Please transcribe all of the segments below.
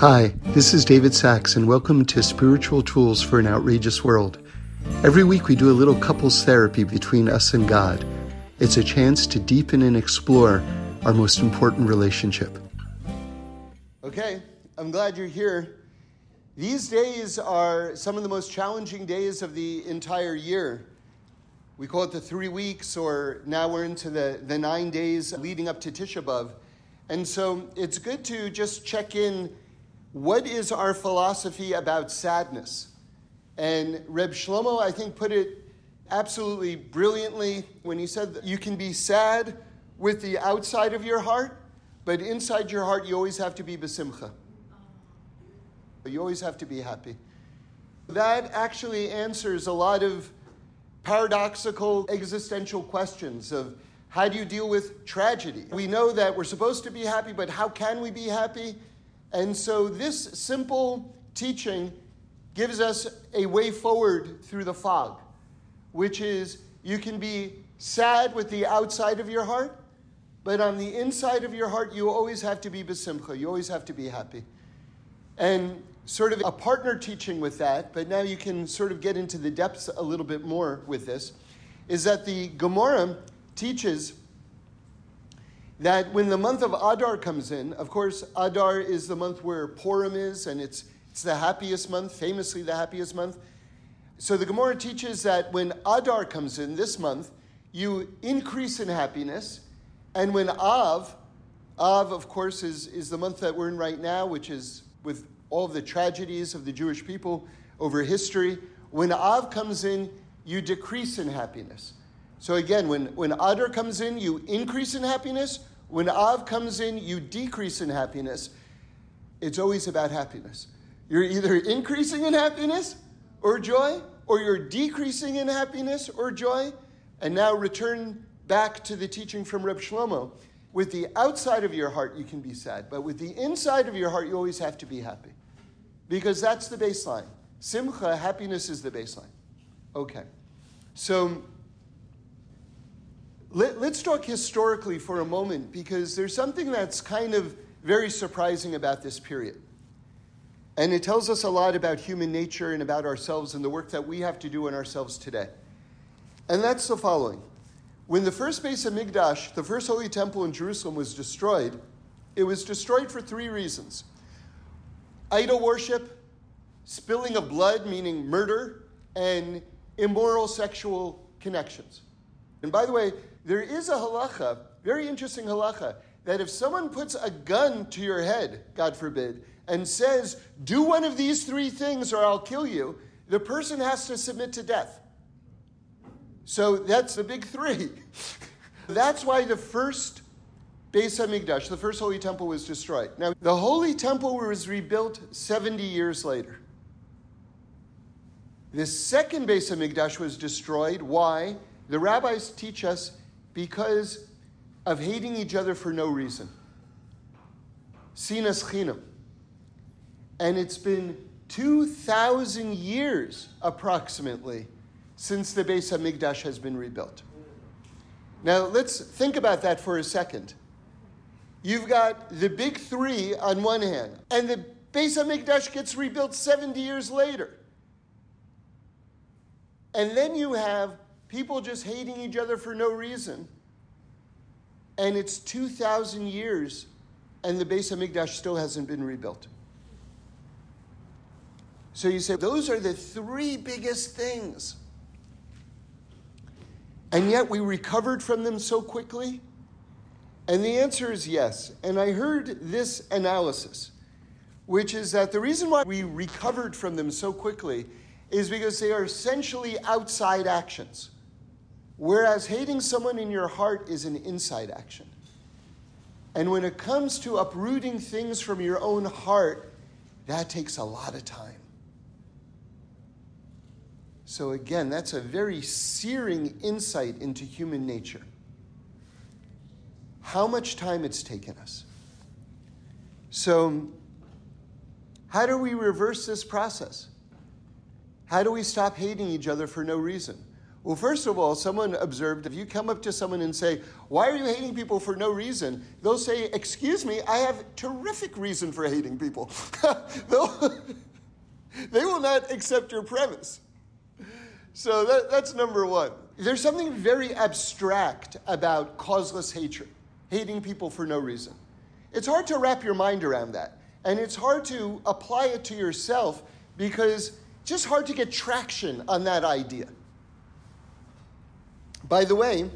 Hi, this is David Sacks, and welcome to Spiritual Tools for an Outrageous World. Every week we do a little couples therapy between us and God. It's a chance to deepen and explore our most important relationship. Okay, I'm glad you're here. These days are some of the most challenging days of the entire year. We call it the three weeks, or now we're into the, the nine days leading up to Tisha B'Av. And so it's good to just check in what is our philosophy about sadness? And Reb Shlomo, I think, put it absolutely brilliantly when he said that you can be sad with the outside of your heart, but inside your heart, you always have to be besimcha. You always have to be happy. That actually answers a lot of paradoxical existential questions of how do you deal with tragedy? We know that we're supposed to be happy, but how can we be happy? And so this simple teaching gives us a way forward through the fog, which is you can be sad with the outside of your heart, but on the inside of your heart, you always have to be besimcha. You always have to be happy. And sort of a partner teaching with that, but now you can sort of get into the depths a little bit more with this, is that the Gemara teaches that when the month of Adar comes in, of course, Adar is the month where Purim is, and it's, it's the happiest month, famously the happiest month. So the Gemara teaches that when Adar comes in this month, you increase in happiness, and when Av, Av, of course, is, is the month that we're in right now, which is with all the tragedies of the Jewish people over history. When Av comes in, you decrease in happiness. So again, when, when Adar comes in, you increase in happiness. When Av comes in, you decrease in happiness. It's always about happiness. You're either increasing in happiness or joy, or you're decreasing in happiness or joy. And now return back to the teaching from Reb Shlomo. With the outside of your heart, you can be sad, but with the inside of your heart, you always have to be happy. Because that's the baseline. Simcha, happiness is the baseline. Okay. So let, us talk historically for a moment because there's something that's kind of very surprising about this period. And it tells us a lot about human nature and about ourselves and the work that we have to do in ourselves today. And that's the following. When the first base of HaMikdash, the first holy temple in Jerusalem, was destroyed, it was destroyed for three reasons idol worship, spilling of blood, meaning murder, and immoral sexual connections. And by the way, there is a halacha, very interesting halacha, that if someone puts a gun to your head, God forbid, and says, do one of these three things or I'll kill you, the person has to submit to death. So that's the big three. that's why the first Beis HaMikdash, the first holy temple, was destroyed. Now, the holy temple was rebuilt 70 years later. The second Beis HaMikdash was destroyed. Why? The rabbis teach us because of hating each other for no reason. Sinas chinam. And it's been 2,000 years approximately since the Beis HaMikdash has been rebuilt. Now let's think about that for a second. You've got the big three on one hand, and the Beis HaMikdash gets rebuilt 70 years later. And then you have people just hating each other for no reason. And it's 2,000 years, and the Beis HaMikdash still hasn't been rebuilt. So you say, those are the three biggest things. And yet we recovered from them so quickly? And the answer is yes. And I heard this analysis, which is that the reason why we recovered from them so quickly is because they are essentially outside actions. Whereas hating someone in your heart is an inside action. And when it comes to uprooting things from your own heart, that takes a lot of time. So, again, that's a very searing insight into human nature. How much time it's taken us. So, how do we reverse this process? How do we stop hating each other for no reason? Well, first of all, someone observed if you come up to someone and say, Why are you hating people for no reason? They'll say, Excuse me, I have terrific reason for hating people. they will not accept your premise. So that, that's number one. There's something very abstract about causeless hatred, hating people for no reason. It's hard to wrap your mind around that. And it's hard to apply it to yourself because it's just hard to get traction on that idea. By the way,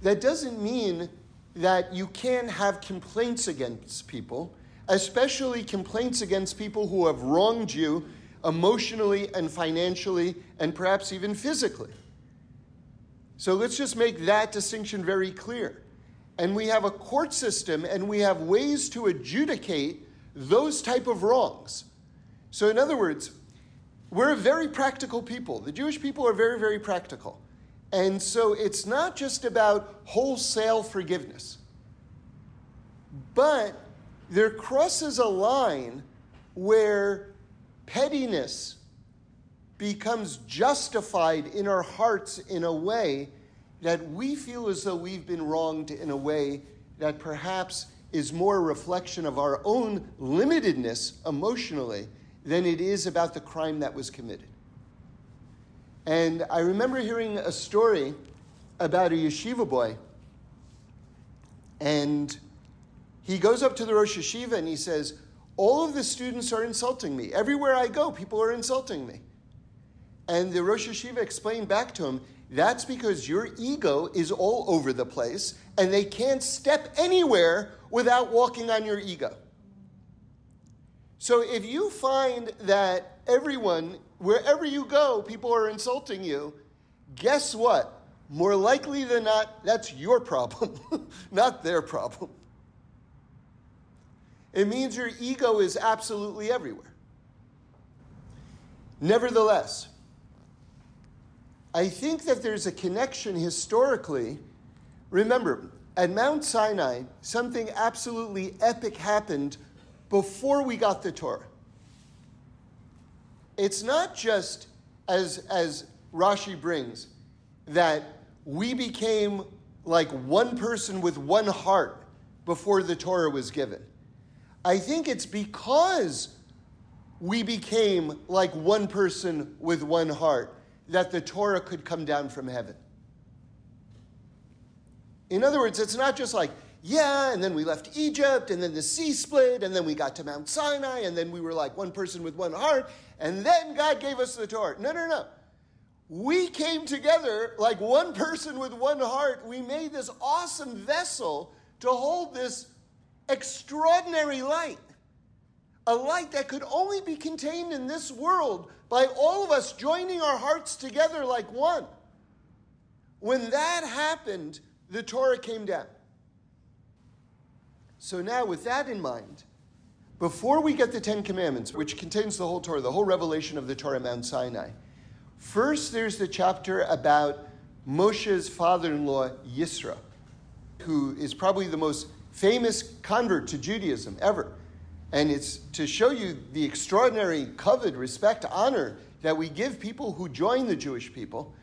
that doesn't mean that you can't have complaints against people, especially complaints against people who have wronged you emotionally and financially and perhaps even physically. So let's just make that distinction very clear. And we have a court system and we have ways to adjudicate those type of wrongs. So in other words, we're a very practical people. The Jewish people are very very practical. And so it's not just about wholesale forgiveness. But there crosses a line where pettiness becomes justified in our hearts in a way that we feel as though we've been wronged in a way that perhaps is more a reflection of our own limitedness emotionally than it is about the crime that was committed. And I remember hearing a story about a yeshiva boy, and he goes up to the Rosh Yeshiva and he says, All of the students are insulting me. Everywhere I go, people are insulting me. And the Rosh Yeshiva explained back to him, that's because your ego is all over the place and they can't step anywhere without walking on your ego. So if you find that everyone, wherever you go, people are insulting you, guess what? More likely than not, that's your problem, not their problem. It means your ego is absolutely everywhere. Nevertheless, I think that there's a connection historically. Remember, at Mount Sinai, something absolutely epic happened before we got the Torah. It's not just, as, as Rashi brings, that we became like one person with one heart before the Torah was given. I think it's because we became like one person with one heart that the Torah could come down from heaven. In other words, it's not just like, yeah, and then we left Egypt, and then the sea split, and then we got to Mount Sinai, and then we were like one person with one heart, and then God gave us the Torah. No, no, no. We came together like one person with one heart. We made this awesome vessel to hold this extraordinary light. A light that could only be contained in this world by all of us joining our hearts together like one. When that happened, the Torah came down. So now, with that in mind, before we get the Ten Commandments, which contains the whole Torah, the whole revelation of the Torah, Mount Sinai, first there's the chapter about Moshe's father in law, Yisro, who is probably the most famous convert to Judaism ever. And it's to show you the extraordinary kavod, respect, honor that we give people who join the Jewish people.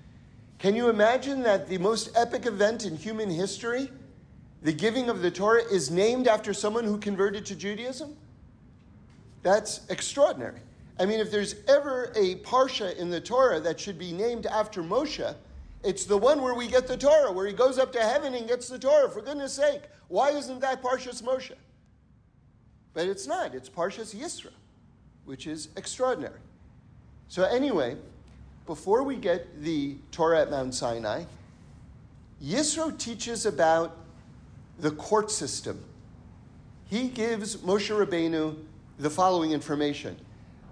Can you imagine that the most epic event in human history, the giving of the Torah, is named after someone who converted to Judaism? That's extraordinary. I mean, if there's ever a parsha in the Torah that should be named after Moshe, it's the one where we get the Torah, where he goes up to heaven and gets the Torah. For goodness sake, why isn't that Parshas Moshe? But it's not. It's Parshas Yisro, which is extraordinary. So anyway, before we get the Torah at Mount Sinai, Yisro teaches about the court system. He gives Moshe Rabbeinu the following information.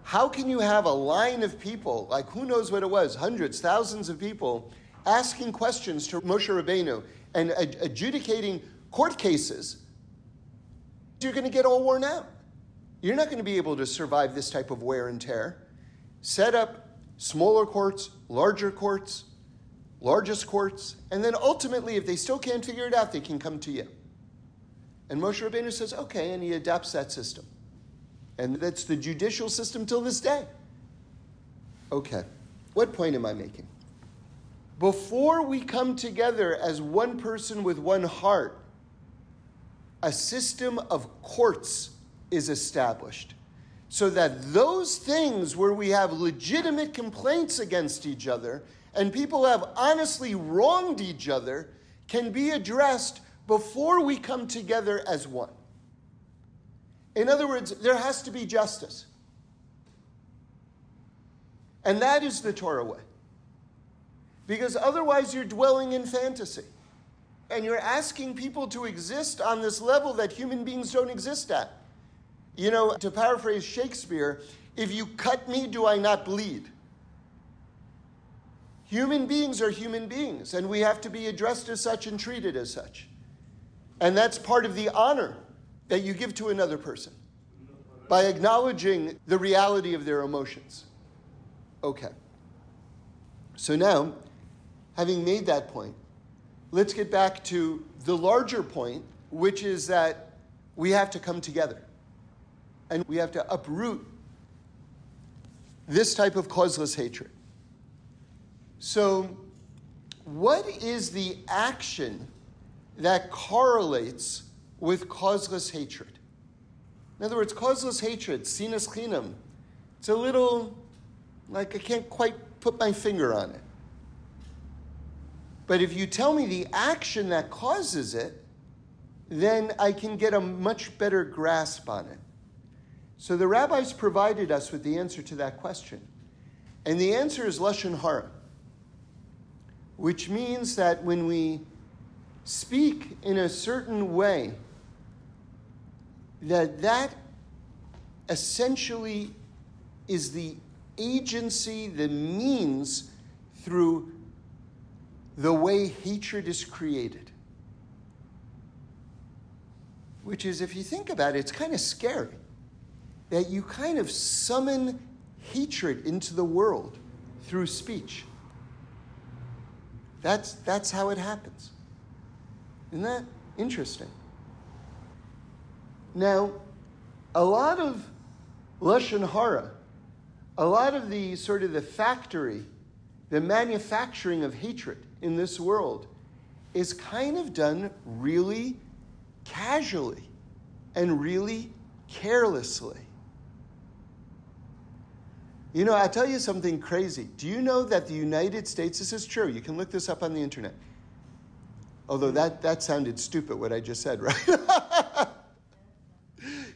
How can you have a line of people, like who knows what it was, hundreds, thousands of people, asking questions to Moshe Rabbeinu and adjudicating court cases you're going to get all worn out. You're not going to be able to survive this type of wear and tear. Set up smaller courts, larger courts, largest courts, and then ultimately, if they still can't figure it out, they can come to you. And Moshe Rabbeinu says, okay, and he adapts that system. And that's the judicial system till this day. Okay, what point am I making? before we come together as one person with one heart, a system of courts is established so that those things where we have legitimate complaints against each other and people have honestly wronged each other can be addressed before we come together as one. In other words, there has to be justice. And that is the Torah way. Because otherwise, you're dwelling in fantasy. And you're asking people to exist on this level that human beings don't exist at. You know, to paraphrase Shakespeare, if you cut me, do I not bleed? Human beings are human beings, and we have to be addressed as such and treated as such. And that's part of the honor that you give to another person by acknowledging the reality of their emotions. Okay. So now, having made that point, let's get back to the larger point, which is that we have to come together and we have to uproot this type of causeless hatred. So, what is the action that correlates with causeless hatred? In other words, causeless hatred, sinas chinam, it's a little like I can't quite put my finger on it. But if you tell me the action that causes it, then I can get a much better grasp on it. So the rabbis provided us with the answer to that question. And the answer is Lashon Hara, which means that when we speak in a certain way, that that essentially is the agency, the means through the way hatred is created. Which is, if you think about it, it's kind of scary that you kind of summon hatred into the world through speech. That's, that's how it happens. Isn't that interesting? Now, a lot of Lashon Hara, a lot of the sort of the factory, the manufacturing of hatred in this world is kind of done really casually and really carelessly. You know, I'll tell you something crazy. Do you know that the United States, this is true, you can look this up on the internet. Although that, that sounded stupid, what I just said, right?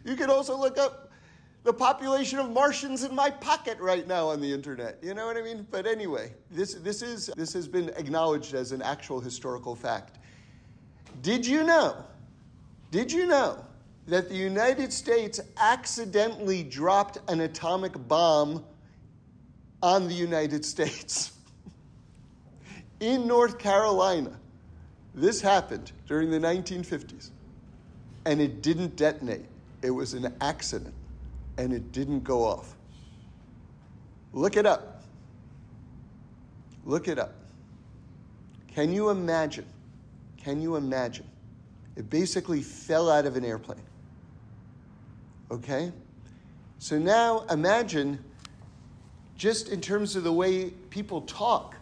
you can also look up the population of Martians in my pocket right now on the internet. You know what I mean? But anyway, this, this, is, this has been acknowledged as an actual historical fact. Did you know? Did you know that the United States accidentally dropped an atomic bomb on the United States. In North Carolina, this happened during the 1950s, and it didn't detonate. It was an accident, and it didn't go off. Look it up. Look it up. Can you imagine? Can you imagine? It basically fell out of an airplane. Okay? So now imagine just in terms of the way people talk.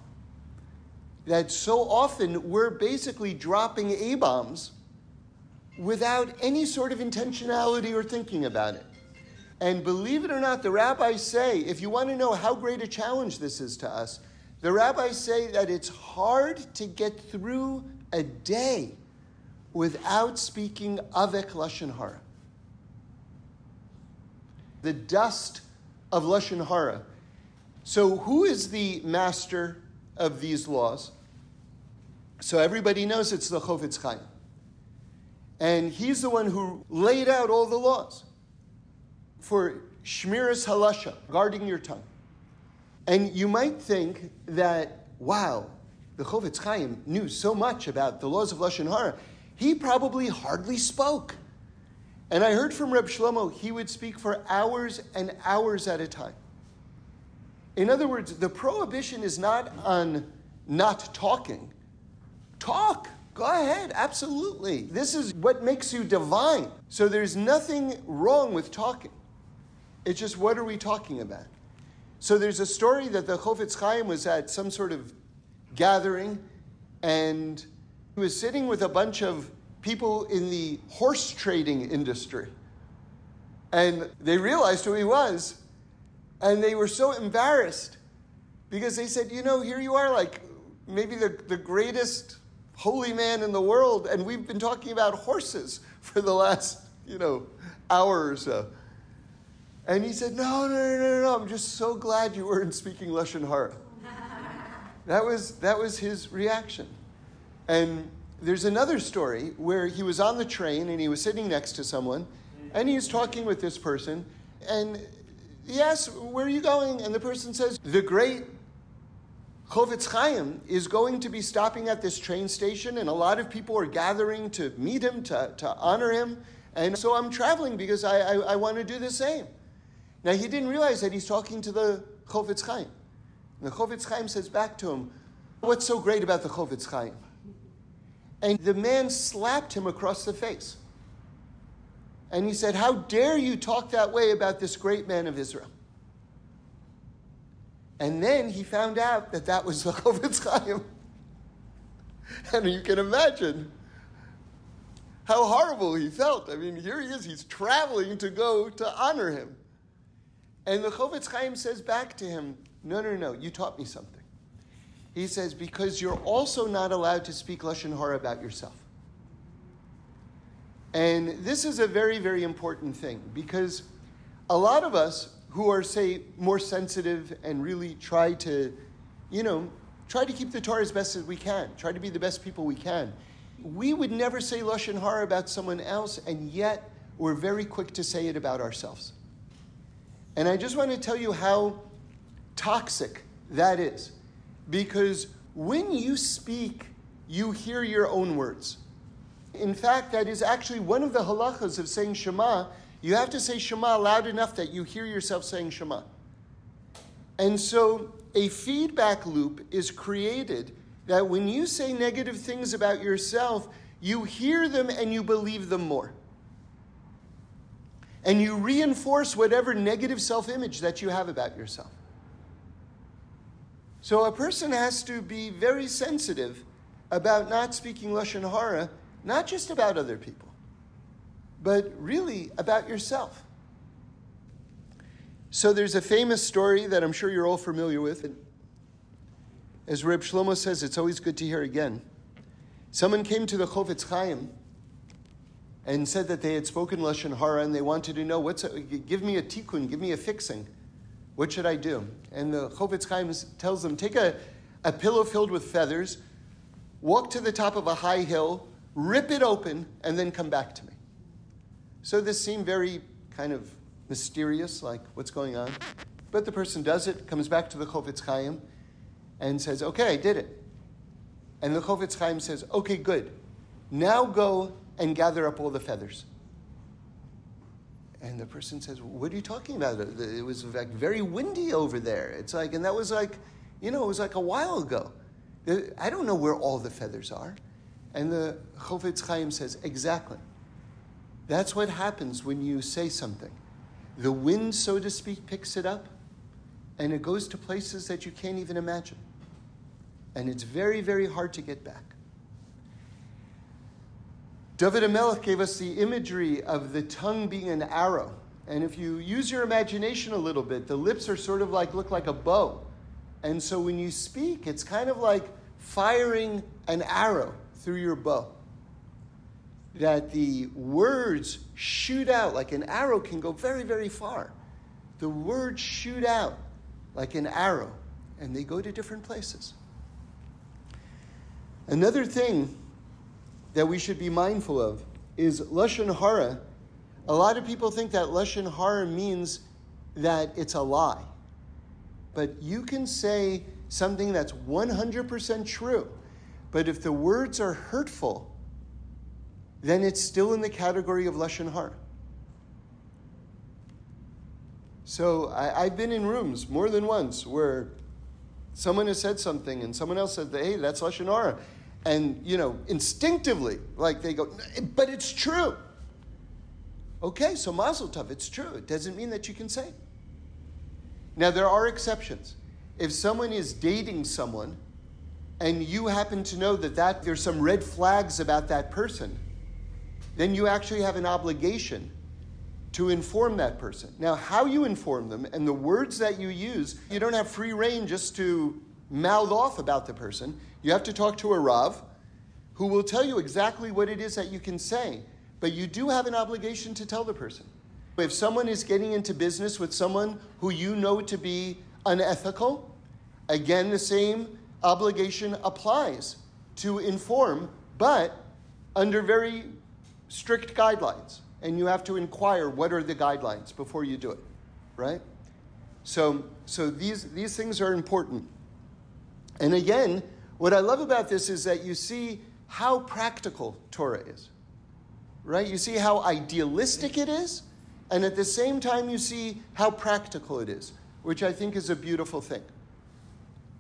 That so often we're basically dropping A bombs without any sort of intentionality or thinking about it. And believe it or not, the rabbis say, if you want to know how great a challenge this is to us, the rabbis say that it's hard to get through a day without speaking avek lashon hara. The dust of lashon hara so, who is the master of these laws? So, everybody knows it's the Chofetz Chaim. And he's the one who laid out all the laws for Shmiras HaLashon, guarding your tongue. And you might think that, wow, the Chofetz Chaim knew so much about the laws of Lashon Hara, he probably hardly spoke. And I heard from Reb Shlomo, he would speak for hours and hours at a time. In other words, the prohibition is not on not talking. Talk. Go ahead, absolutely. This is what makes you divine. So there's nothing wrong with talking. It's just what are we talking about? So there's a story that the Chofetz Chaim was at some sort of gathering, and he was sitting with a bunch of people in the horse trading industry. And they realized who he was, and they were so embarrassed because they said, You know, here you are, like maybe the, the greatest holy man in the world, and we've been talking about horses for the last, you know, hour or so. And he said, No, no, no, no, no, I'm just so glad you weren't speaking Lashon Hara. that, was, that was his reaction. And there's another story where he was on the train and he was sitting next to someone and he was talking with this person and asks, Where are you going? And the person says, The great Chofetz Chaim is going to be stopping at this train station, and a lot of people are gathering to meet him, to, to honor him. And so I'm traveling because I, I, I want to do the same. Now, he didn't realize that he's talking to the Chofetz Chaim. And the Chofetz Chaim says back to him, What's so great about the Chofetz Chaim? And the man slapped him across the face. And he said, How dare you talk that way about this great man of Israel? And then he found out that that was the Chofetz Chaim. And you can imagine how horrible he felt. I mean, here he is, he's traveling to go to honor him. And the Chofetz Chaim says back to him, No, no, no, you taught me something. He says, Because you're also not allowed to speak Lashon Hara about yourself. And this is a very, very important thing because a lot of us who are, say, more sensitive and really try to, you know, try to keep the Torah as best as we can, try to be the best people we can. We would never say Lashon Hara about someone else, and yet we're very quick to say it about ourselves. And I just want to tell you how toxic that is. Because when you speak, you hear your own words. In fact, that is actually one of the halachas of saying Shema you have to say Shema loud enough that you hear yourself saying Shema. And so a feedback loop is created that when you say negative things about yourself, you hear them and you believe them more. And you reinforce whatever negative self image that you have about yourself. So a person has to be very sensitive about not speaking Lashon Hara, not just about other people but really about yourself. So there's a famous story that I'm sure you're all familiar with. As Reb Shlomo says, it's always good to hear again. Someone came to the Chofetz Chaim and said that they had spoken Lashon Hara and they wanted to know, what's a, give me a tikkun, give me a fixing. What should I do? And the Chofetz Chaim tells them, take a, a pillow filled with feathers, walk to the top of a high hill, rip it open, and then come back to me. So this seemed very kind of mysterious, like what's going on. But the person does it, comes back to the Chofetz Chaim, and says, Okay, I did it. And the Chofetz Chaim says, Okay, good. Now go and gather up all the feathers. And the person says, What are you talking about? It was like very windy over there. It's like, and that was like, you know, it was like a while ago. I don't know where all the feathers are. And the Chofetz Chaim says, Exactly. That's what happens when you say something. The wind, so to speak, picks it up and it goes to places that you can't even imagine. And it's very, very hard to get back. David HaMelech gave us the imagery of the tongue being an arrow. And if you use your imagination a little bit, the lips are sort of like, look like a bow. And so when you speak, it's kind of like firing an arrow through your bow that the words shoot out like an arrow can go very, very far. The words shoot out like an arrow, and they go to different places. Another thing that we should be mindful of is Lashon Hara. A lot of people think that Lashon Hara means that it's a lie. But you can say something that's 100% true. But if the words are hurtful, then it's still in the category of Lashon Hara. So I, have been in rooms more than once where someone has said something and someone else said, hey, that's Lashon Hara. And, you know, instinctively, like they go, but it's true. Okay, so Mazel Tov, it's true. It doesn't mean that you can say. Now, there are exceptions. If someone is dating someone and you happen to know that, that there's some red flags about that person, then you actually have an obligation to inform that person. Now, how you inform them and the words that you use, you don't have free reign just to mouth off about the person. You have to talk to a Rav who will tell you exactly what it is that you can say. But you do have an obligation to tell the person. If someone is getting into business with someone who you know to be unethical, again, the same obligation applies to inform, but under very strict guidelines. And you have to inquire what are the guidelines before you do it, right? So, so these, these things are important. And again, what I love about this is that you see how practical Torah is, right? You see how idealistic it is, and at the same time, you see how practical it is, which I think is a beautiful thing.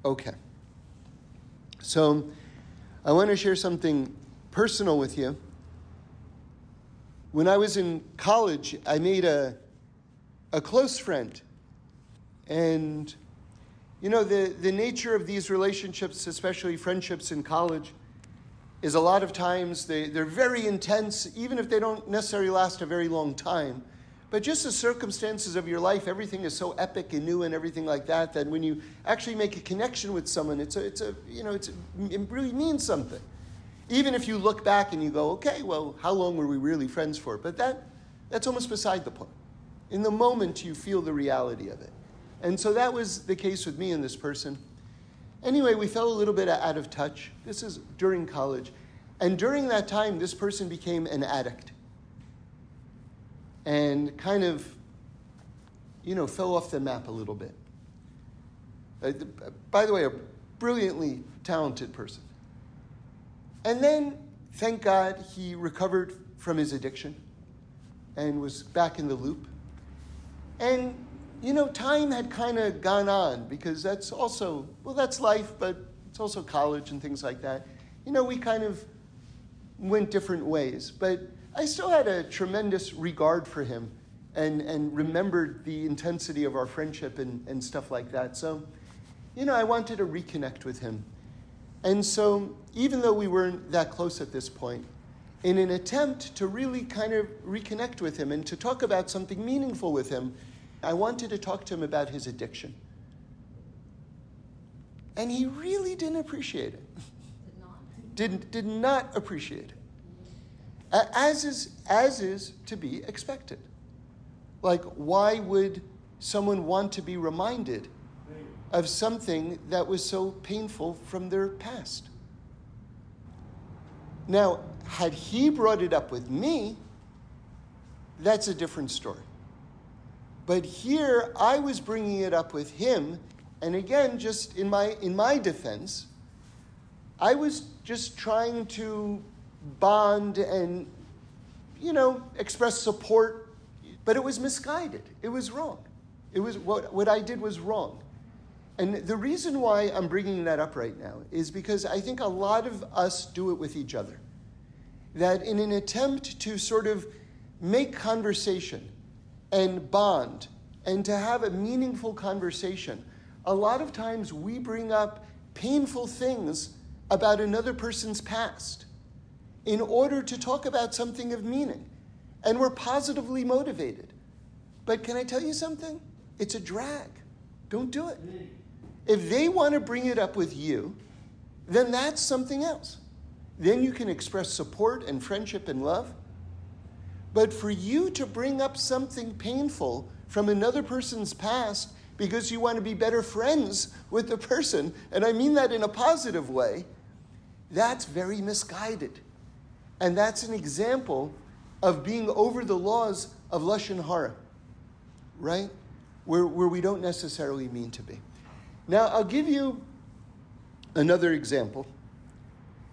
Okay. So, I want to share something personal with you. When I was in college, I made a, a close friend. And, you know, the, the nature of these relationships, especially friendships in college, is a lot of times they, they're very intense, even if they don't necessarily last a very long time. But just the circumstances of your life, everything is so epic and new and everything like that, that when you actually make a connection with someone, it's a, it's a you know, it's a, it really means something. Even if you look back and you go, okay, well, how long were we really friends for? But that, that's almost beside the point. In the moment, you feel the reality of it. And so that was the case with me and this person. Anyway, we fell a little bit out of touch. This is during college. And during that time, this person became an addict and kind of, you know, fell off the map a little bit. Uh, by the way, a brilliantly talented person. And then, thank God, he recovered from his addiction and was back in the loop. And, you know, time had kind of gone on because that's also, well, that's life, but it's also college and things like that. You know, we kind of went different ways. But I still had a tremendous regard for him and, and remembered the intensity of our friendship and, and stuff like that. So, you know, I wanted to reconnect with him. And so, even though we weren't that close at this point, in an attempt to really kind of reconnect with him and to talk about something meaningful with him, I wanted to talk to him about his addiction. And he really didn't appreciate it. Did not. Did, did not appreciate it as is, as is to be expected. Like, why would someone want to be reminded of something that was so painful from their past? Now, had he brought it up with me, that's a different story. But here, I was bringing it up with him, and again, just in my, in my defense, I was just trying to bond and, you know, express support, but it was misguided. It was wrong. It was what, what I did was wrong. And the reason why I'm bringing that up right now is because I think a lot of us do it with each other. That in an attempt to sort of make conversation and bond and to have a meaningful conversation, a lot of times we bring up painful things about another person's past in order to talk about something of meaning. And we're positively motivated. But can I tell you something? It's a drag. Don't do it. If they want to bring it up with you, then that's something else. Then you can express support and friendship and love. But for you to bring up something painful from another person's past because you want to be better friends with the person, and I mean that in a positive way, that's very misguided. And that's an example of being over the laws of Lashon Hara, right? Where, where we don't necessarily mean to be. Now, I'll give you another example.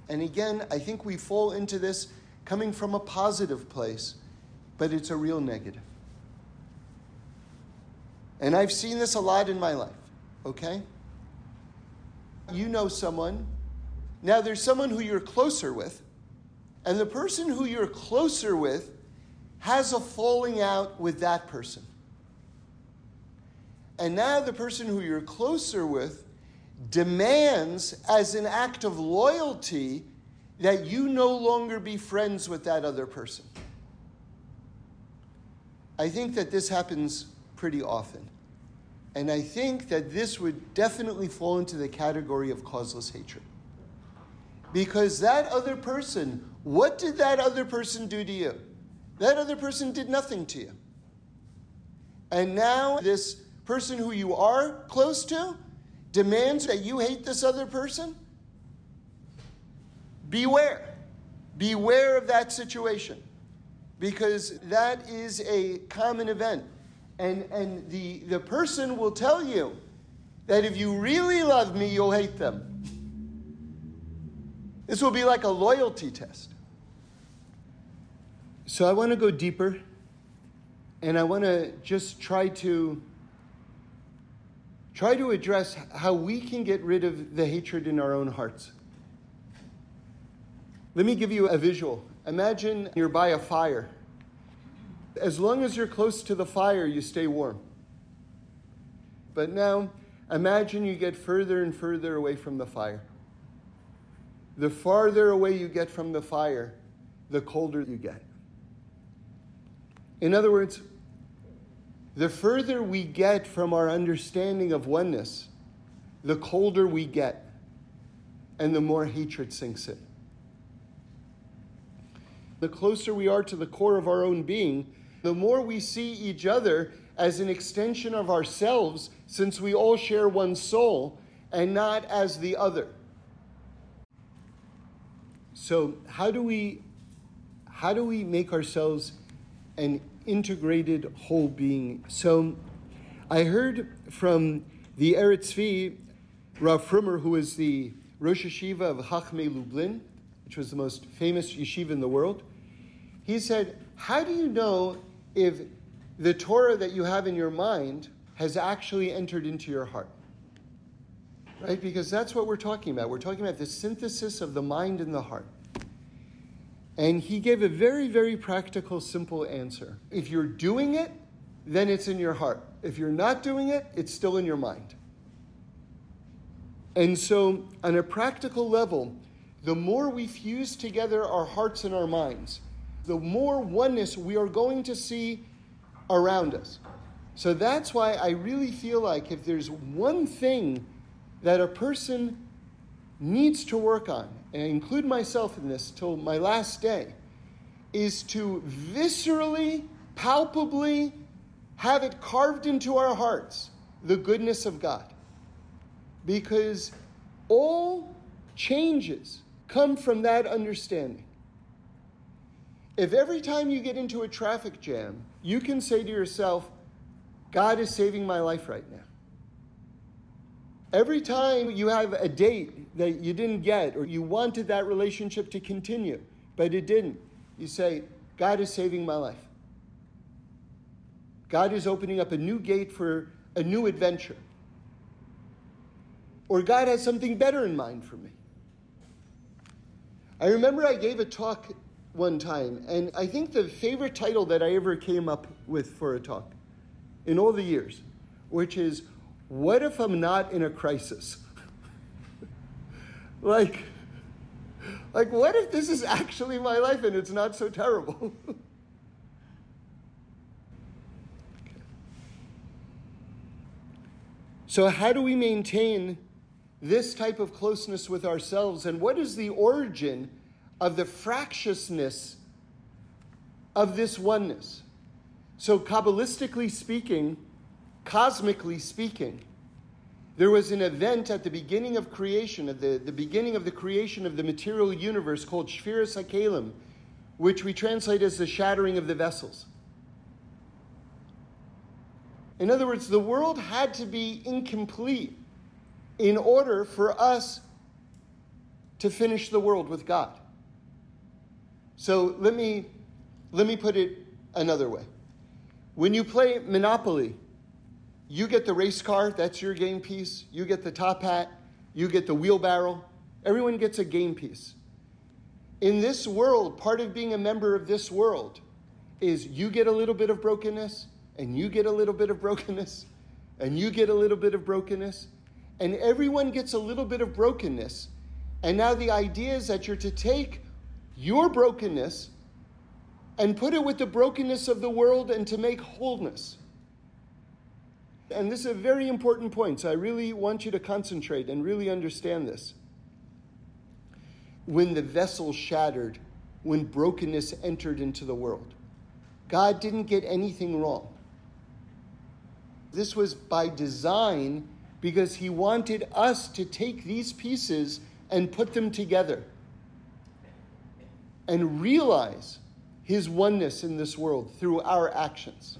And again, I think we fall into this coming from a positive place, but it's a real negative. And I've seen this a lot in my life, okay? You know someone. Now, there's someone who you're closer with, and the person who you're closer with has a falling out with that person. And now the person who you're closer with demands as an act of loyalty that you no longer be friends with that other person. I think that this happens pretty often. And I think that this would definitely fall into the category of causeless hatred. Because that other person, what did that other person do to you? That other person did nothing to you. And now this person who you are close to demands that you hate this other person? Beware. Beware of that situation. Because that is a common event. And, and the, the person will tell you that if you really love me, you'll hate them. This will be like a loyalty test. So I want to go deeper and I want to just try to try to address how we can get rid of the hatred in our own hearts. Let me give you a visual. Imagine you're by a fire. As long as you're close to the fire, you stay warm. But now, imagine you get further and further away from the fire. The farther away you get from the fire, the colder you get. In other words, the further we get from our understanding of oneness, the colder we get and the more hatred sinks in. The closer we are to the core of our own being, the more we see each other as an extension of ourselves, since we all share one soul, and not as the other. So, how do we, how do we make ourselves an integrated whole being. So I heard from the Eretz Tzvi, Rav Frumer, who is the Rosh Yeshiva of Chachmei Lublin, which was the most famous yeshiva in the world. He said, How do you know if the Torah that you have in your mind has actually entered into your heart? Right? Because that's what we're talking about. We're talking about the synthesis of the mind and the heart. And he gave a very, very practical, simple answer. If you're doing it, then it's in your heart. If you're not doing it, it's still in your mind. And so, on a practical level, the more we fuse together our hearts and our minds, the more oneness we are going to see around us. So that's why I really feel like if there's one thing that a person needs to work on, and I include myself in this till my last day, is to viscerally, palpably have it carved into our hearts the goodness of God. Because all changes come from that understanding. If every time you get into a traffic jam, you can say to yourself, God is saving my life right now. Every time you have a date that you didn't get or you wanted that relationship to continue, but it didn't, you say, God is saving my life. God is opening up a new gate for a new adventure. Or God has something better in mind for me. I remember I gave a talk one time, and I think the favorite title that I ever came up with for a talk in all the years, which is what if I'm not in a crisis? like, like, what if this is actually my life and it's not so terrible? So, how do we maintain this type of closeness with ourselves? And what is the origin of the fractiousness of this oneness? So, Kabbalistically speaking, cosmically speaking, there was an event at the beginning of creation, at the, the beginning of the creation of the material universe called Shviras HaKelim, which we translate as the shattering of the vessels. In other words, the world had to be incomplete in order for us to finish the world with God. So let me, let me put it another way. When you play Monopoly, you get the race car, that's your game piece. You get the top hat, you get the wheelbarrow. Everyone gets a game piece. In this world, part of being a member of this world is you get a little bit of brokenness, and you get a little bit of brokenness, and you get a little bit of brokenness. and everyone gets a little bit of brokenness. And now the idea is that you're to take your brokenness and put it with the brokenness of the world and to make wholeness. And this is a very important point, so I really want you to concentrate and really understand this. When the vessel shattered, when brokenness entered into the world, God didn't get anything wrong. This was by design because He wanted us to take these pieces and put them together and realize His oneness in this world through our actions.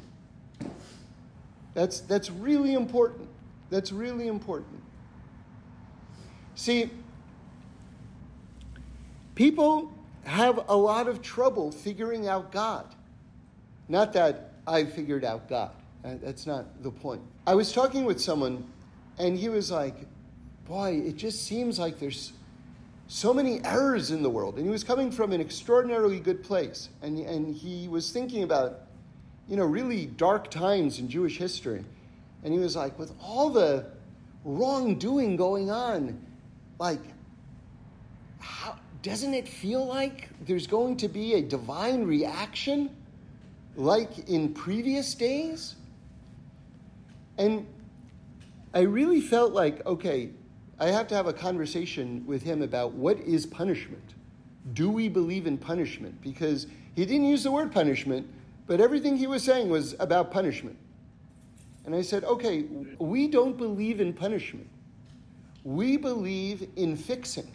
That's, that's really important. That's really important. See, people have a lot of trouble figuring out God. Not that I figured out God. Uh, that's not the point. I was talking with someone, and he was like, Boy, it just seems like there's so many errors in the world. And he was coming from an extraordinarily good place. And, and he was thinking about you know, really dark times in Jewish history. And he was like, with all the wrongdoing going on, like, how, doesn't it feel like there's going to be a divine reaction like in previous days? And I really felt like, okay, I have to have a conversation with him about what is punishment. Do we believe in punishment? Because he didn't use the word punishment, but everything he was saying was about punishment. And I said, okay, we don't believe in punishment. We believe in fixing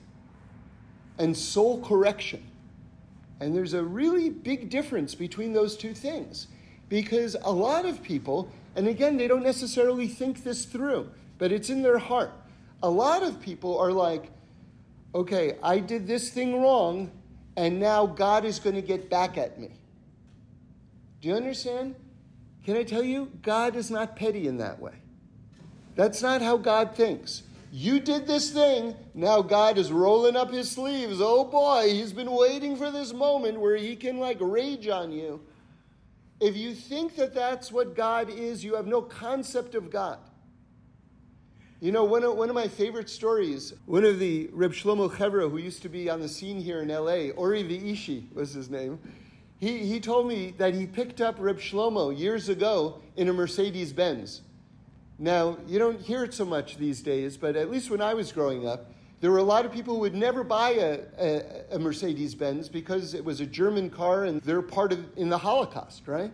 and soul correction. And there's a really big difference between those two things. Because a lot of people, and again, they don't necessarily think this through, but it's in their heart. A lot of people are like, okay, I did this thing wrong, and now God is going to get back at me. Do you understand? Can I tell you, God is not petty in that way. That's not how God thinks. You did this thing, now God is rolling up his sleeves. Oh boy, he's been waiting for this moment where he can like rage on you. If you think that that's what God is, you have no concept of God. You know, one of, one of my favorite stories, one of the Reb Shlomo Chevra, who used to be on the scene here in LA, Ori Veishi was his name he, he told me that he picked up Reb Shlomo years ago in a Mercedes Benz. Now, you don't hear it so much these days, but at least when I was growing up, there were a lot of people who would never buy a, a, a Mercedes Benz because it was a German car and they're part of in the Holocaust, right?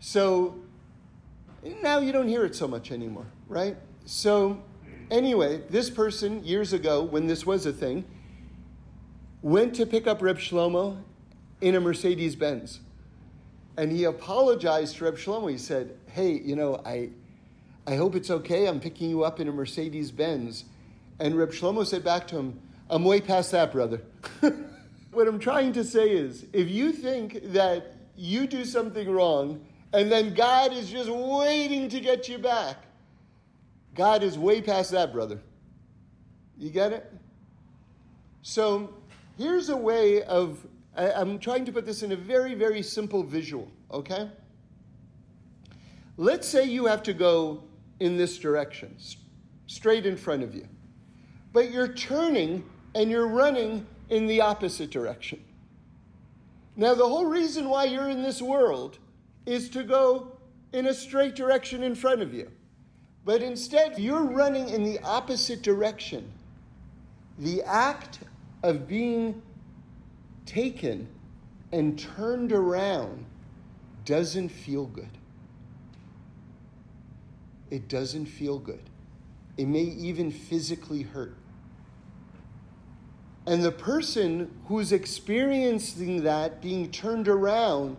So now you don't hear it so much anymore, right? So anyway, this person years ago, when this was a thing, went to pick up Reb Shlomo in a Mercedes Benz. And he apologized to Reb Shlomo. He said, Hey, you know, I, I hope it's okay. I'm picking you up in a Mercedes Benz. And Reb Shlomo said back to him, I'm way past that, brother. what I'm trying to say is if you think that you do something wrong and then God is just waiting to get you back, God is way past that, brother. You get it? So here's a way of I, I'm trying to put this in a very, very simple visual, okay? Let's say you have to go in this direction, straight in front of you, but you're turning and you're running in the opposite direction. Now, the whole reason why you're in this world is to go in a straight direction in front of you. But instead, you're running in the opposite direction. The act of being taken and turned around doesn't feel good. It doesn't feel good. It may even physically hurt. And the person who's experiencing that being turned around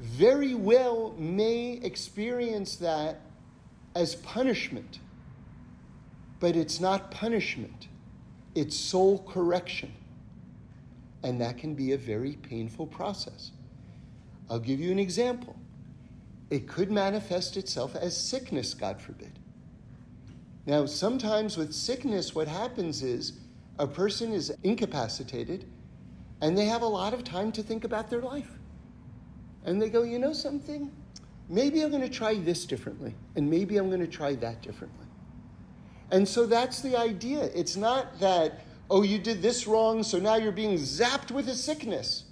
very well may experience that as punishment. But it's not punishment, it's soul correction. And that can be a very painful process. I'll give you an example. It could manifest itself as sickness, God forbid. Now, sometimes with sickness, what happens is a person is incapacitated and they have a lot of time to think about their life. And they go, you know something? Maybe I'm going to try this differently, and maybe I'm going to try that differently. And so that's the idea. It's not that, oh, you did this wrong, so now you're being zapped with a sickness.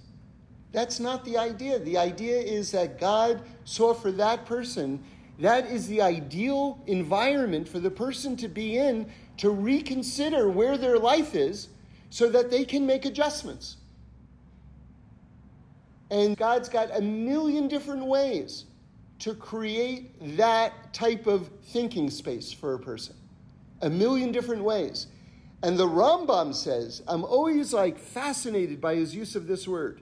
That's not the idea. The idea is that God saw for that person, that is the ideal environment for the person to be in to reconsider where their life is so that they can make adjustments. And God's got a million different ways to create that type of thinking space for a person. A million different ways. And the Rambam says, I'm always like fascinated by his use of this word.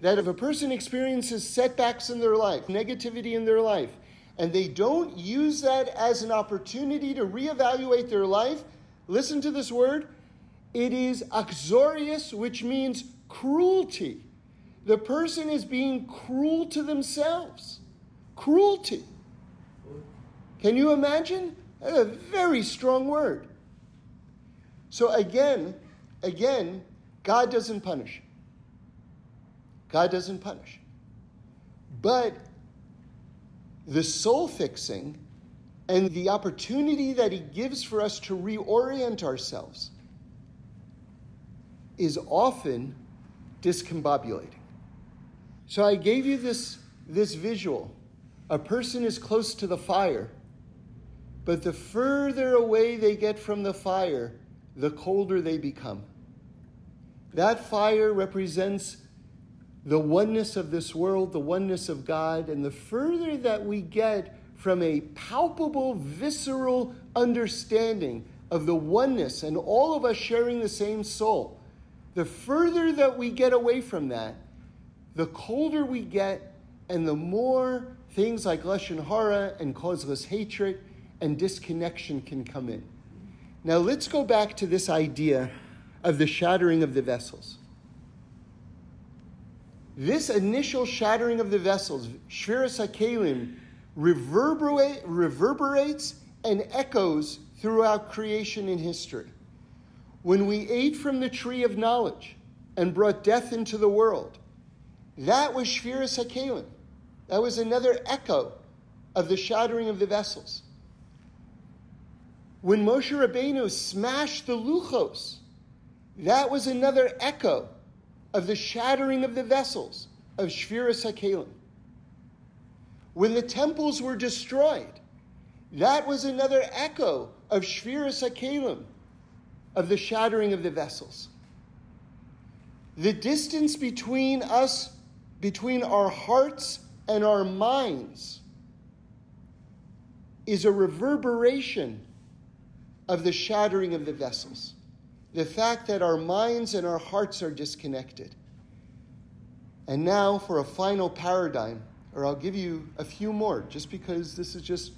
That if a person experiences setbacks in their life, negativity in their life, and they don't use that as an opportunity to reevaluate their life, listen to this word. It is achzarius, which means cruelty. The person is being cruel to themselves. Cruelty. Can you imagine? That's a very strong word. So again, again, God doesn't punish. God doesn't punish. But the soul fixing and the opportunity that He gives for us to reorient ourselves is often discombobulating. So I gave you this, this visual. A person is close to the fire, but the further away they get from the fire, the colder they become. That fire represents the oneness of this world, the oneness of God, and the further that we get from a palpable, visceral understanding of the oneness and all of us sharing the same soul, the further that we get away from that, the colder we get, and the more things like lashon hara and causeless hatred and disconnection can come in. Now let's go back to this idea of the shattering of the vessels. This initial shattering of the vessels, Shviras HaKelim, reverberate, reverberates and echoes throughout creation and history. When we ate from the tree of knowledge and brought death into the world, that was Shviras HaKelim. That was another echo of the shattering of the vessels. When Moshe Rabbeinu smashed the luchos, that was another echo of the shattering of the vessels of Shviras HaKelim. When the temples were destroyed, that was another echo of Shviras HaKelim, of the shattering of the vessels. The distance between us, between our hearts and our minds, is a reverberation of the shattering of the vessels the fact that our minds and our hearts are disconnected. And now for a final paradigm, or I'll give you a few more, just because this is just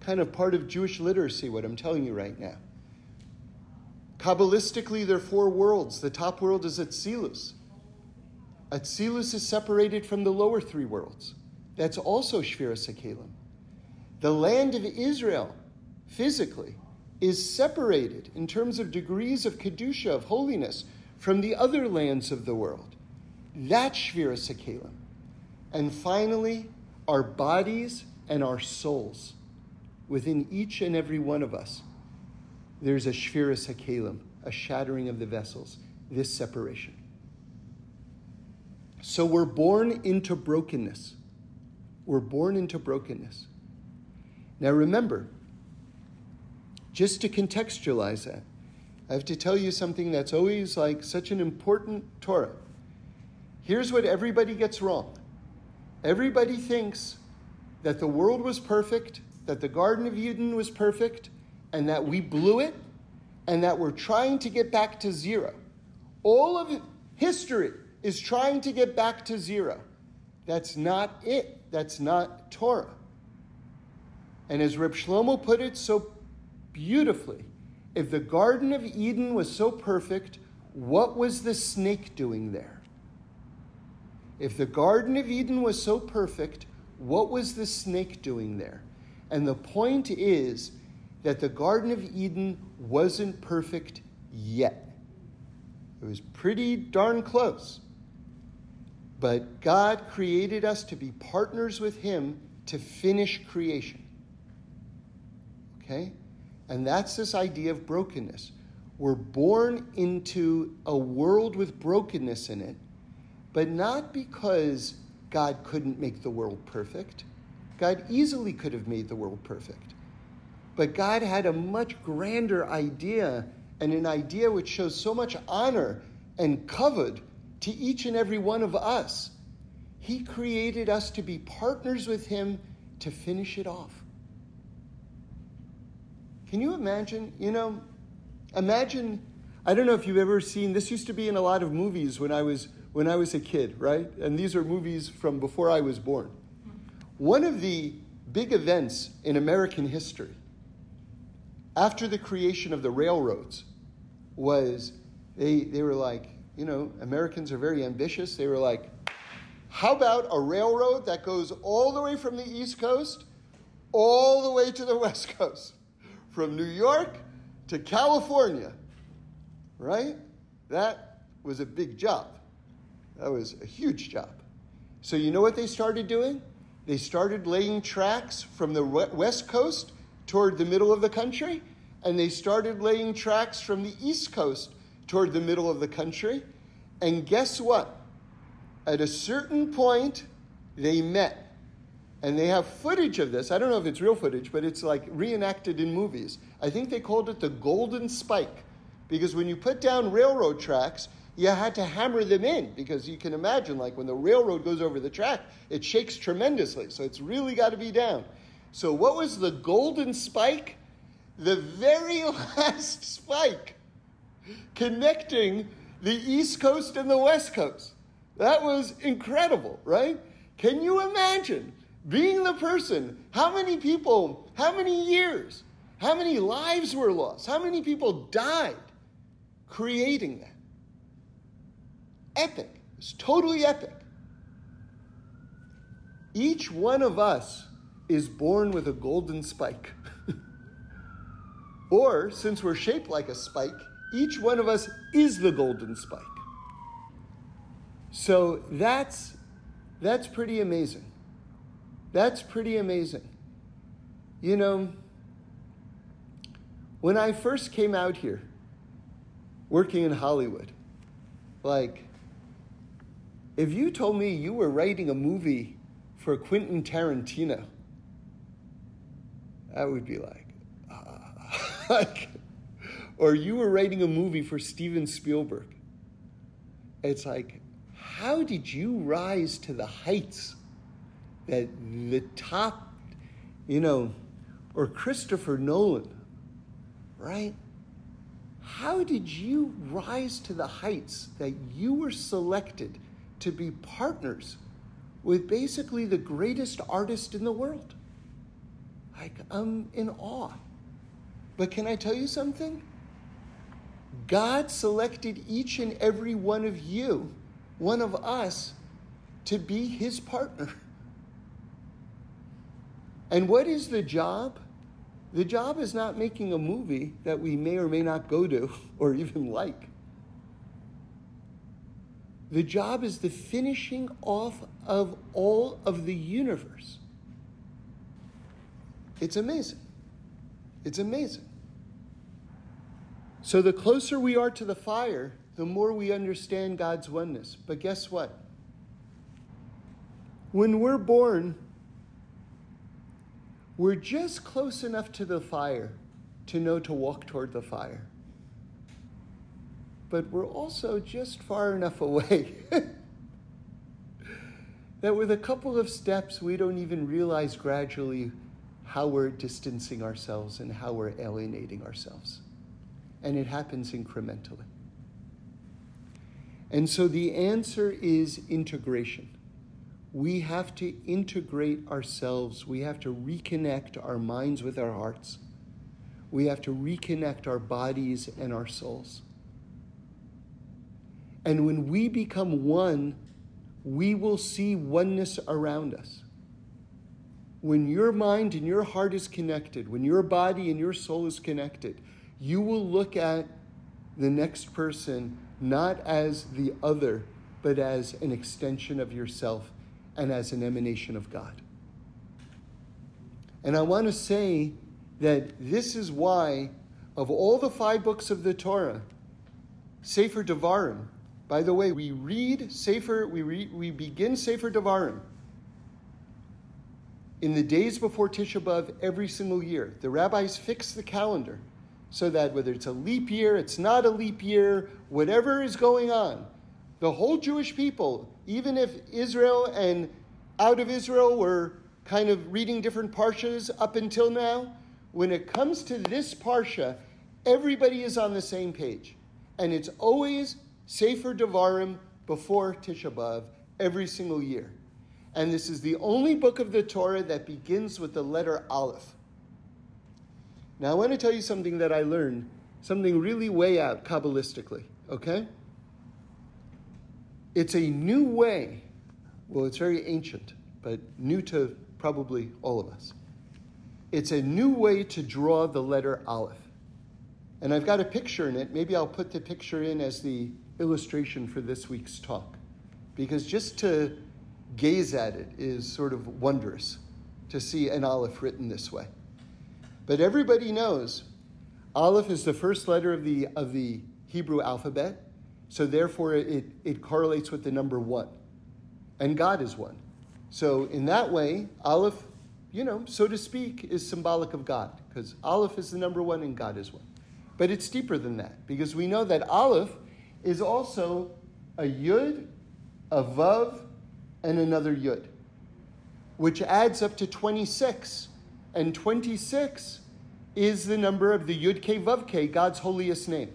kind of part of Jewish literacy, what I'm telling you right now. Kabbalistically, there are four worlds. The top world is Atzilus. Atzilus is separated from the lower three worlds. That's also Shviras HaKelim. The land of Israel, physically, is separated in terms of degrees of Kedusha, of holiness, from the other lands of the world. That's Shviras HaKelim. And finally, our bodies and our souls. Within each and every one of us, there's a Shviras HaKelim, a shattering of the vessels, this separation. So we're born into brokenness. We're born into brokenness. Now remember, just to contextualize that, I have to tell you something that's always like such an important Torah. Here's what everybody gets wrong everybody thinks that the world was perfect, that the Garden of Eden was perfect, and that we blew it, and that we're trying to get back to zero. All of history is trying to get back to zero. That's not it. That's not Torah. And as Reb Shlomo put it so beautifully. If the Garden of Eden was so perfect, what was the snake doing there? If the Garden of Eden was so perfect, what was the snake doing there? And the point is that the Garden of Eden wasn't perfect yet. It was pretty darn close. But God created us to be partners with Him to finish creation. Okay? And that's this idea of brokenness. We're born into a world with brokenness in it, but not because God couldn't make the world perfect. God easily could have made the world perfect. But God had a much grander idea and an idea which shows so much honor and kavod to each and every one of us. He created us to be partners with Him to finish it off. Can you imagine? You know, imagine. I don't know if you've ever seen this. Used to be in a lot of movies when I was when I was a kid, right? And these are movies from before I was born. One of the big events in American history after the creation of the railroads was they, they were like, you know, Americans are very ambitious. They were like, how about a railroad that goes all the way from the East Coast all the way to the West Coast? From New York to California, right? That was a big job. That was a huge job. So, you know what they started doing? They started laying tracks from the West Coast toward the middle of the country, and they started laying tracks from the East Coast toward the middle of the country. And guess what? At a certain point, they met. And they have footage of this. I don't know if it's real footage, but it's like reenacted in movies. I think they called it the Golden Spike. Because when you put down railroad tracks, you had to hammer them in because you can imagine, like when the railroad goes over the track, it shakes tremendously. So it's really got to be down. So, what was the golden spike? The very last spike connecting the East Coast and the West Coast. That was incredible, right? Can you imagine being the person? How many people, how many years, how many lives were lost? How many people died creating that? Epic. It's totally epic. Each one of us is born with a golden spike. or, since we're shaped like a spike, each one of us is the golden spike. So that's that's pretty amazing. That's pretty amazing. You know, when I first came out here working in Hollywood, like if you told me you were writing a movie for Quentin Tarantino, I would be like, like, or you were writing a movie for Steven Spielberg. It's like, how did you rise to the heights that the top, you know, or Christopher Nolan, right? How did you rise to the heights that you were selected to be partners with basically the greatest artist in the world. Like, I'm in awe. But can I tell you something? God selected each and every one of you, one of us, to be his partner. And what is the job? The job is not making a movie that we may or may not go to or even like. The job is the finishing off of all of the universe. It's amazing. It's amazing. So, the closer we are to the fire, the more we understand God's oneness. But guess what? When we're born, we're just close enough to the fire to know to walk toward the fire but we're also just far enough away that with a couple of steps, we don't even realize gradually how we're distancing ourselves and how we're alienating ourselves. And it happens incrementally. And so the answer is integration. We have to integrate ourselves. We have to reconnect our minds with our hearts. We have to reconnect our bodies and our souls. And when we become one, we will see oneness around us. When your mind and your heart is connected, when your body and your soul is connected, you will look at the next person not as the other, but as an extension of yourself and as an emanation of God. And I want to say that this is why, of all the five books of the Torah, Sefer Devarim, by the way, we read Sefer, we, read, we begin Sefer Devarim in the days before Tisha B'Av every single year. The rabbis fix the calendar so that whether it's a leap year, it's not a leap year, whatever is going on, the whole Jewish people, even if Israel and out of Israel were kind of reading different parshas up until now, when it comes to this parsha, everybody is on the same page. And it's always Sefer Devarim before Tisha B'Av every single year. And this is the only book of the Torah that begins with the letter Aleph. Now, I want to tell you something that I learned, something really way out Kabbalistically, okay? It's a new way, well, it's very ancient, but new to probably all of us. It's a new way to draw the letter Aleph. And I've got a picture in it. Maybe I'll put the picture in as the illustration for this week's talk. Because just to gaze at it is sort of wondrous to see an Aleph written this way. But everybody knows Aleph is the first letter of the, of the Hebrew alphabet, so therefore it, it correlates with the number one. And God is one. So in that way, Aleph, you know, so to speak, is symbolic of God, because Aleph is the number one and God is one. But it's deeper than that, because we know that Aleph is also a Yud, a Vav, and another Yud, which adds up to 26. And 26 is the number of the Yud Ke Vav Ke, God's holiest name.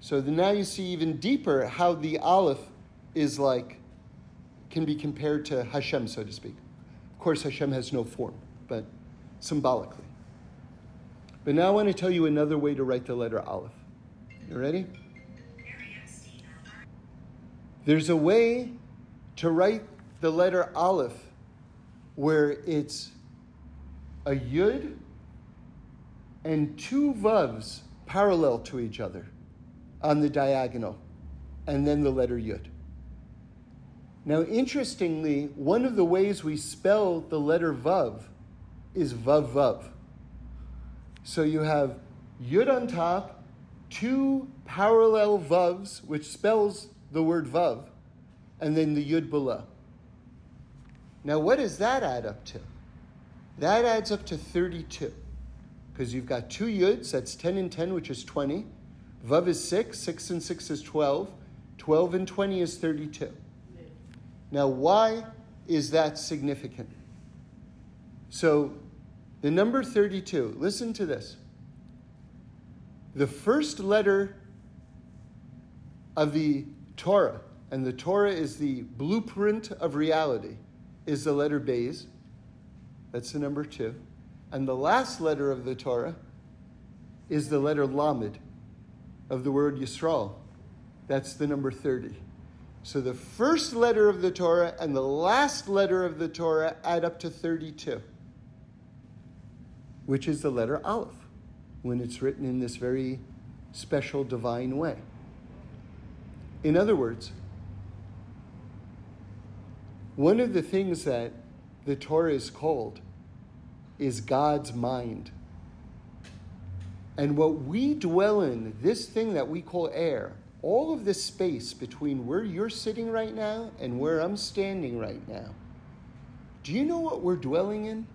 So now you see even deeper how the Aleph is like, can be compared to Hashem, so to speak. Of course, Hashem has no form, but symbolically. But now I want to tell you another way to write the letter Aleph. You ready? There's a way to write the letter Aleph where it's a Yud and two Vavs parallel to each other on the diagonal, and then the letter Yud. Now, interestingly, one of the ways we spell the letter Vav is Vav Vav. So you have Yud on top, two parallel Vavs, which spells the word Vav, and then the Yud below. Now, what does that add up to? That adds up to 32. Because you've got two Yuds, that's 10 and 10, which is 20. Vav is 6, 6 and 6 is 12. 12 and 20 is 32. Now, why is that significant? So, the number 32, listen to this. The first letter of the Torah, and the Torah is the blueprint of reality, is the letter Beis. That's the number two. And the last letter of the Torah is the letter Lamed of the word Yisrael. That's the number 30. So the first letter of the Torah and the last letter of the Torah add up to 32, which is the letter Aleph, when it's written in this very special divine way. In other words, one of the things that the Torah is called is God's mind. And what we dwell in, this thing that we call air, all of this space between where you're sitting right now and where I'm standing right now, do you know what we're dwelling in?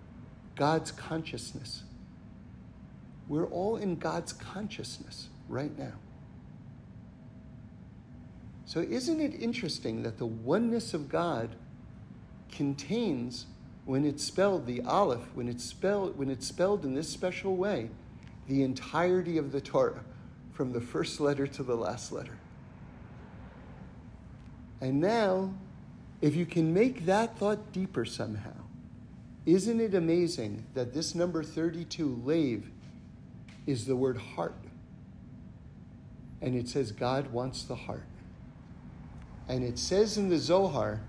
God's consciousness. We're all in God's consciousness right now. So, isn't it interesting that the oneness of God contains, when it's spelled, the Aleph, when it's spelled, when it's spelled in this special way, the entirety of the Torah, from the first letter to the last letter. And now, if you can make that thought deeper somehow, isn't it amazing that this number 32, Lev, is the word heart? And it says God wants the heart. And it says in the Zohar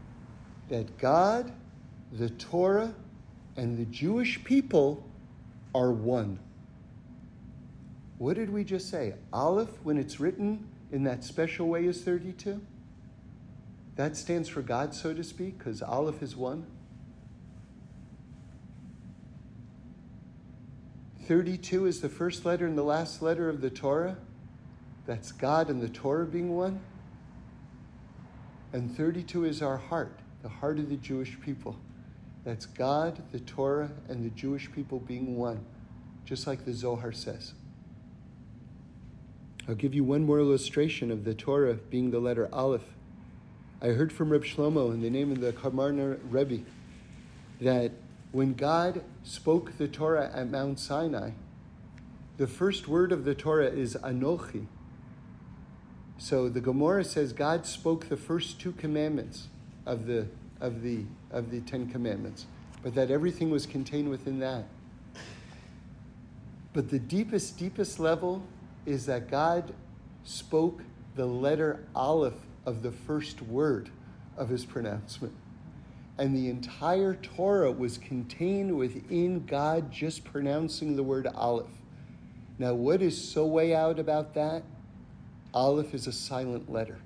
that God, the Torah, and the Jewish people are one. What did we just say? Aleph, when it's written in that special way, is 32? That stands for God, so to speak, because Aleph is one. 32 is the first letter and the last letter of the Torah. That's God and the Torah being one. And 32 is our heart, the heart of the Jewish people. That's God, the Torah, and the Jewish people being one, just like the Zohar says. I'll give you one more illustration of the Torah being the letter Aleph. I heard from Reb Shlomo in the name of the Kamarna Rebbe that when God spoke the Torah at Mount Sinai, the first word of the Torah is Anochi. So the Gemara says God spoke the first two commandments of the of the of the Ten Commandments, but that everything was contained within that. But the deepest, deepest level is that God spoke the letter Aleph of the first word of his pronouncement. And the entire Torah was contained within God just pronouncing the word Aleph. Now, what is so way out about that? Aleph is a silent letter.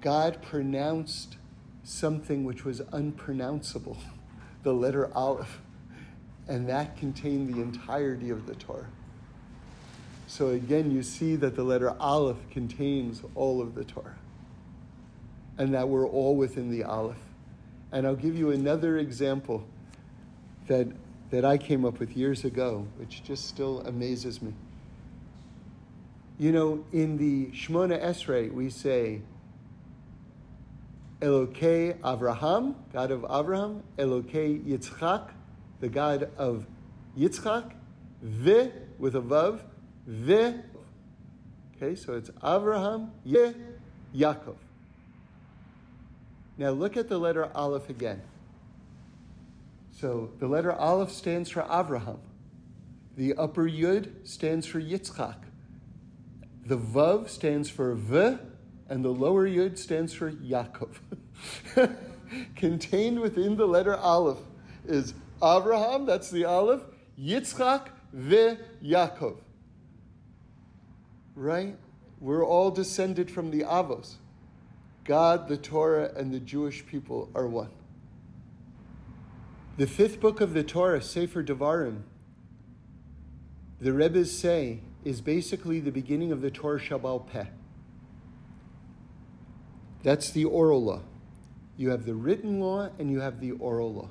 God pronounced something which was unpronounceable, the letter Aleph, and that contained the entirety of the Torah. So again, you see that the letter Aleph contains all of the Torah. And that we're all within the Aleph. And I'll give you another example that, that I came up with years ago, which just still amazes me. You know, in the Shemona Esrei, we say, Elokei Avraham, God of Abraham, Elokei Yitzchak, the God of Yitzchak, Ve, with a Vav, Ve. Okay, so it's Avraham, Ye, Yaakov. Now look at the letter Aleph again. So the letter Aleph stands for Avraham. The upper Yud stands for Yitzchak. The Vav stands for V, and the lower Yud stands for Yaakov. Contained within the letter Aleph is Avraham, that's the Aleph, Yitzchak, V, Yaakov right? We're all descended from the Avos. God, the Torah, and the Jewish people are one. The fifth book of the Torah, Sefer Devarim, the Rebbe's say, is basically the beginning of the Torah Shebaal Peh. That's the oral law. You have the written law and you have the oral law.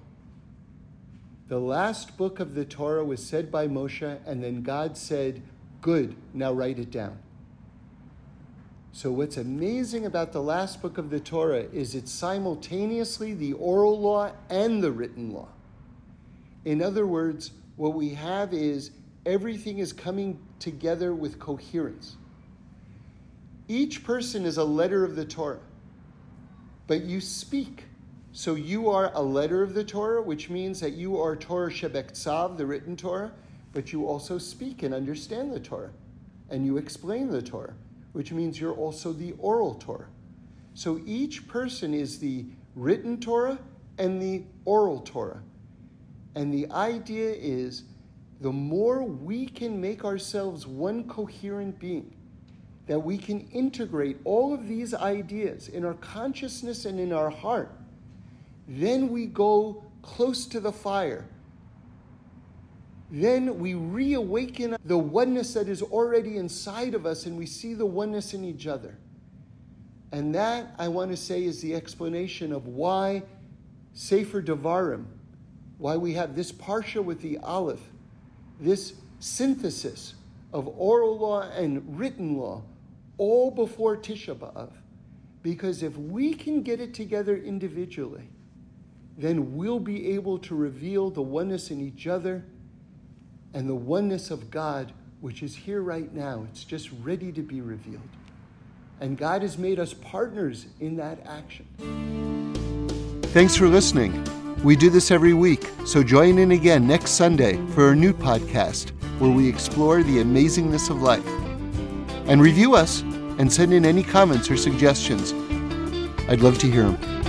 The last book of the Torah was said by Moshe, and then God said, Good, now write it down. So, what's amazing about the last book of the Torah is it's simultaneously the oral law and the written law. In other words, what we have is everything is coming together with coherence. Each person is a letter of the Torah, but you speak. So you are a letter of the Torah, which means that you are Torah Shebeksav, the written Torah, but you also speak and understand the Torah, and you explain the Torah, which means you're also the oral Torah. So each person is the written Torah and the oral Torah. And the idea is the more we can make ourselves one coherent being, that we can integrate all of these ideas in our consciousness and in our heart, then we go close to the fire then we reawaken the oneness that is already inside of us and we see the oneness in each other. And that, I want to say, is the explanation of why Sefer Devarim, why we have this parsha with the Aleph, this synthesis of oral law and written law, all before Tisha B'Av. Because if we can get it together individually, then we'll be able to reveal the oneness in each other and the oneness of God, which is here right now. It's just ready to be revealed. And God has made us partners in that action. Thanks for listening. We do this every week, so join in again next Sunday for a new podcast where we explore the amazingness of life. And review us and send in any comments or suggestions. I'd love to hear them.